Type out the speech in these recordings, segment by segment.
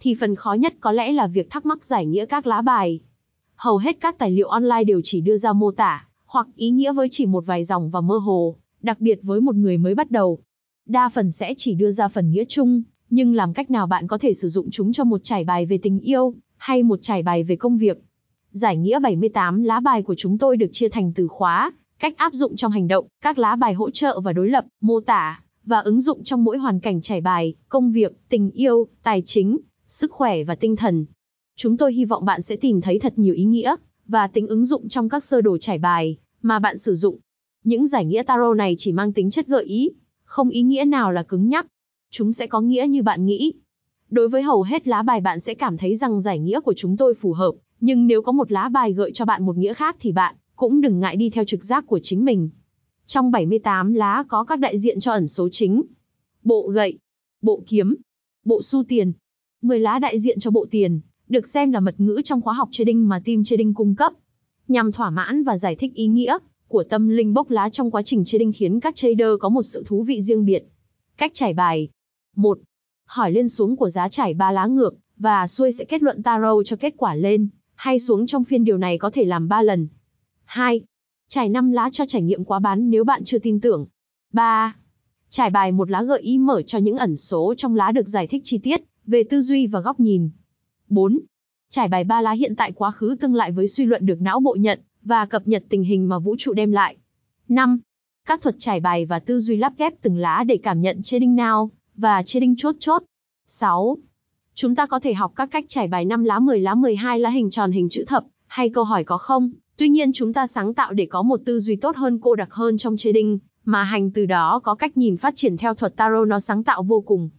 thì phần khó nhất có lẽ là việc thắc mắc giải nghĩa các lá bài. Hầu hết các tài liệu online đều chỉ đưa ra mô tả, hoặc ý nghĩa với chỉ một vài dòng và mơ hồ, đặc biệt với một người mới bắt đầu. Đa phần sẽ chỉ đưa ra phần nghĩa chung, nhưng làm cách nào bạn có thể sử dụng chúng cho một trải bài về tình yêu, hay một trải bài về công việc. Giải nghĩa 78 lá bài của chúng tôi được chia thành từ khóa, cách áp dụng trong hành động, các lá bài hỗ trợ và đối lập, mô tả, và ứng dụng trong mỗi hoàn cảnh trải bài, công việc, tình yêu, tài chính, sức khỏe và tinh thần. Chúng tôi hy vọng bạn sẽ tìm thấy thật nhiều ý nghĩa và tính ứng dụng trong các sơ đồ trải bài mà bạn sử dụng. Những giải nghĩa tarot này chỉ mang tính chất gợi ý, không ý nghĩa nào là cứng nhắc. Chúng sẽ có nghĩa như bạn nghĩ. Đối với hầu hết lá bài bạn sẽ cảm thấy rằng giải nghĩa của chúng tôi phù hợp, nhưng nếu có một lá bài gợi cho bạn một nghĩa khác thì bạn cũng đừng ngại đi theo trực giác của chính mình. Trong 78 lá có các đại diện cho ẩn số chính. Bộ gậy, bộ kiếm, bộ xu tiền, 10 lá đại diện cho bộ tiền, được xem là mật ngữ trong khóa học trading mà team trading cung cấp, nhằm thỏa mãn và giải thích ý nghĩa của tâm linh bốc lá trong quá trình trading khiến các trader có một sự thú vị riêng biệt. Cách trải bài 1. Hỏi lên xuống của giá trải ba lá ngược, và xuôi sẽ kết luận tarot cho kết quả lên, hay xuống trong phiên điều này có thể làm 3 lần. 2. Trải 5 lá cho trải nghiệm quá bán nếu bạn chưa tin tưởng. 3. Trải bài một lá gợi ý mở cho những ẩn số trong lá được giải thích chi tiết, về tư duy và góc nhìn. 4. Trải bài ba lá hiện tại quá khứ tương lại với suy luận được não bộ nhận và cập nhật tình hình mà vũ trụ đem lại. 5. Các thuật trải bài và tư duy lắp ghép từng lá để cảm nhận chế đinh nào và trading chốt chốt. 6. Chúng ta có thể học các cách trải bài 5 lá 10 lá 12 lá hình tròn hình chữ thập hay câu hỏi có không. Tuy nhiên chúng ta sáng tạo để có một tư duy tốt hơn cô đặc hơn trong trading, mà hành từ đó có cách nhìn phát triển theo thuật tarot nó sáng tạo vô cùng.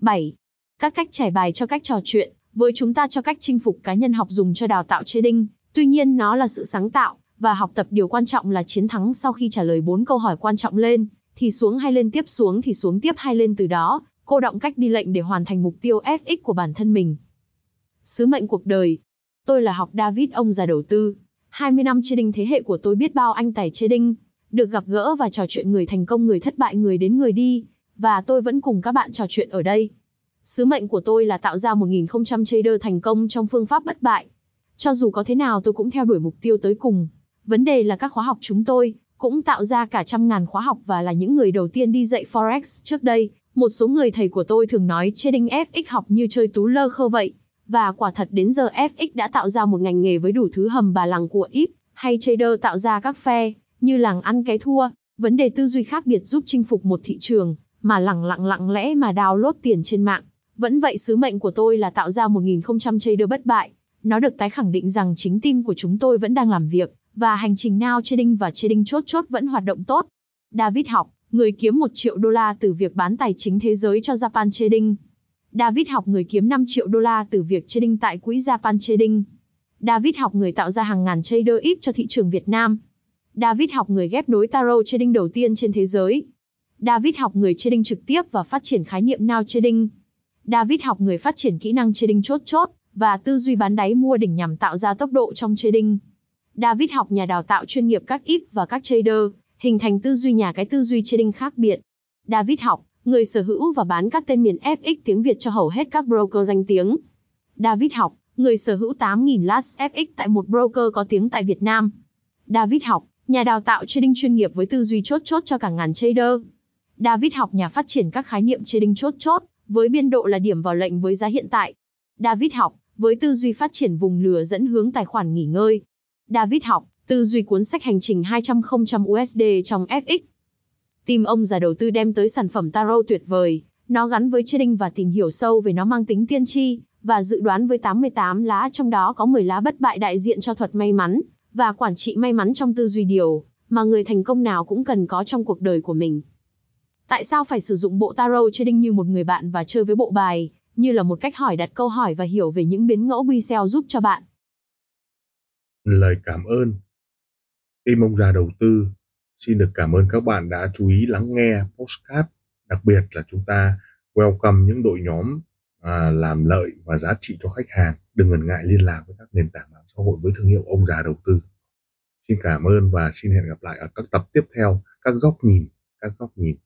7. Các cách trải bài cho cách trò chuyện, với chúng ta cho cách chinh phục cá nhân học dùng cho đào tạo trading, tuy nhiên nó là sự sáng tạo, và học tập điều quan trọng là chiến thắng sau khi trả lời bốn câu hỏi quan trọng lên, thì xuống hay lên tiếp xuống thì xuống tiếp hay lên từ đó, cô động cách đi lệnh để hoàn thành mục tiêu FX của bản thân mình. Sứ mệnh cuộc đời Tôi là học David ông già đầu tư. 20 năm trading thế hệ của tôi biết bao anh tài trading, được gặp gỡ và trò chuyện người thành công người thất bại người đến người đi, và tôi vẫn cùng các bạn trò chuyện ở đây. Sứ mệnh của tôi là tạo ra 1.000 trader thành công trong phương pháp bất bại. Cho dù có thế nào tôi cũng theo đuổi mục tiêu tới cùng. Vấn đề là các khóa học chúng tôi cũng tạo ra cả trăm ngàn khóa học và là những người đầu tiên đi dạy Forex trước đây. Một số người thầy của tôi thường nói trading FX học như chơi tú lơ khơ vậy. Và quả thật đến giờ FX đã tạo ra một ngành nghề với đủ thứ hầm bà làng của ít, hay trader tạo ra các phe, như làng ăn cái thua. Vấn đề tư duy khác biệt giúp chinh phục một thị trường, mà lặng lặng lặng lẽ mà đào lốt tiền trên mạng. Vẫn vậy sứ mệnh của tôi là tạo ra 1.000 trader bất bại. Nó được tái khẳng định rằng chính team của chúng tôi vẫn đang làm việc, và hành trình now trading và trading chốt chốt vẫn hoạt động tốt. David học, người kiếm 1 triệu đô la từ việc bán tài chính thế giới cho Japan Trading. David học người kiếm 5 triệu đô la từ việc trading tại quỹ Japan Trading. David học người tạo ra hàng ngàn trader ít cho thị trường Việt Nam. David học người ghép nối tarot trading đầu tiên trên thế giới. David học người trading trực tiếp và phát triển khái niệm now trading. David học người phát triển kỹ năng trading chốt chốt, và tư duy bán đáy mua đỉnh nhằm tạo ra tốc độ trong trading. David học nhà đào tạo chuyên nghiệp các IP và các trader, hình thành tư duy nhà cái tư duy trading khác biệt. David học, người sở hữu và bán các tên miền FX tiếng Việt cho hầu hết các broker danh tiếng. David học, người sở hữu 8.000 last FX tại một broker có tiếng tại Việt Nam. David học, nhà đào tạo trading chuyên nghiệp với tư duy chốt chốt cho cả ngàn trader. David học nhà phát triển các khái niệm trading chốt chốt, với biên độ là điểm vào lệnh với giá hiện tại. David học, với tư duy phát triển vùng lửa dẫn hướng tài khoản nghỉ ngơi. David học, tư duy cuốn sách hành trình 200 USD trong FX. Tìm ông già đầu tư đem tới sản phẩm tarot tuyệt vời, nó gắn với trading và tìm hiểu sâu về nó mang tính tiên tri, và dự đoán với 88 lá trong đó có 10 lá bất bại đại diện cho thuật may mắn, và quản trị may mắn trong tư duy điều, mà người thành công nào cũng cần có trong cuộc đời của mình. Tại sao phải sử dụng bộ tarot trading như một người bạn và chơi với bộ bài, như là một cách hỏi đặt câu hỏi và hiểu về những biến ngẫu pre giúp cho bạn. Lời cảm ơn. Tim ông già đầu tư. Xin được cảm ơn các bạn đã chú ý lắng nghe postcard đặc biệt là chúng ta welcome những đội nhóm à, làm lợi và giá trị cho khách hàng. Đừng ngần ngại liên lạc với các nền tảng mạng xã hội với thương hiệu ông già đầu tư. Xin cảm ơn và xin hẹn gặp lại ở các tập tiếp theo. Các góc nhìn các góc nhìn.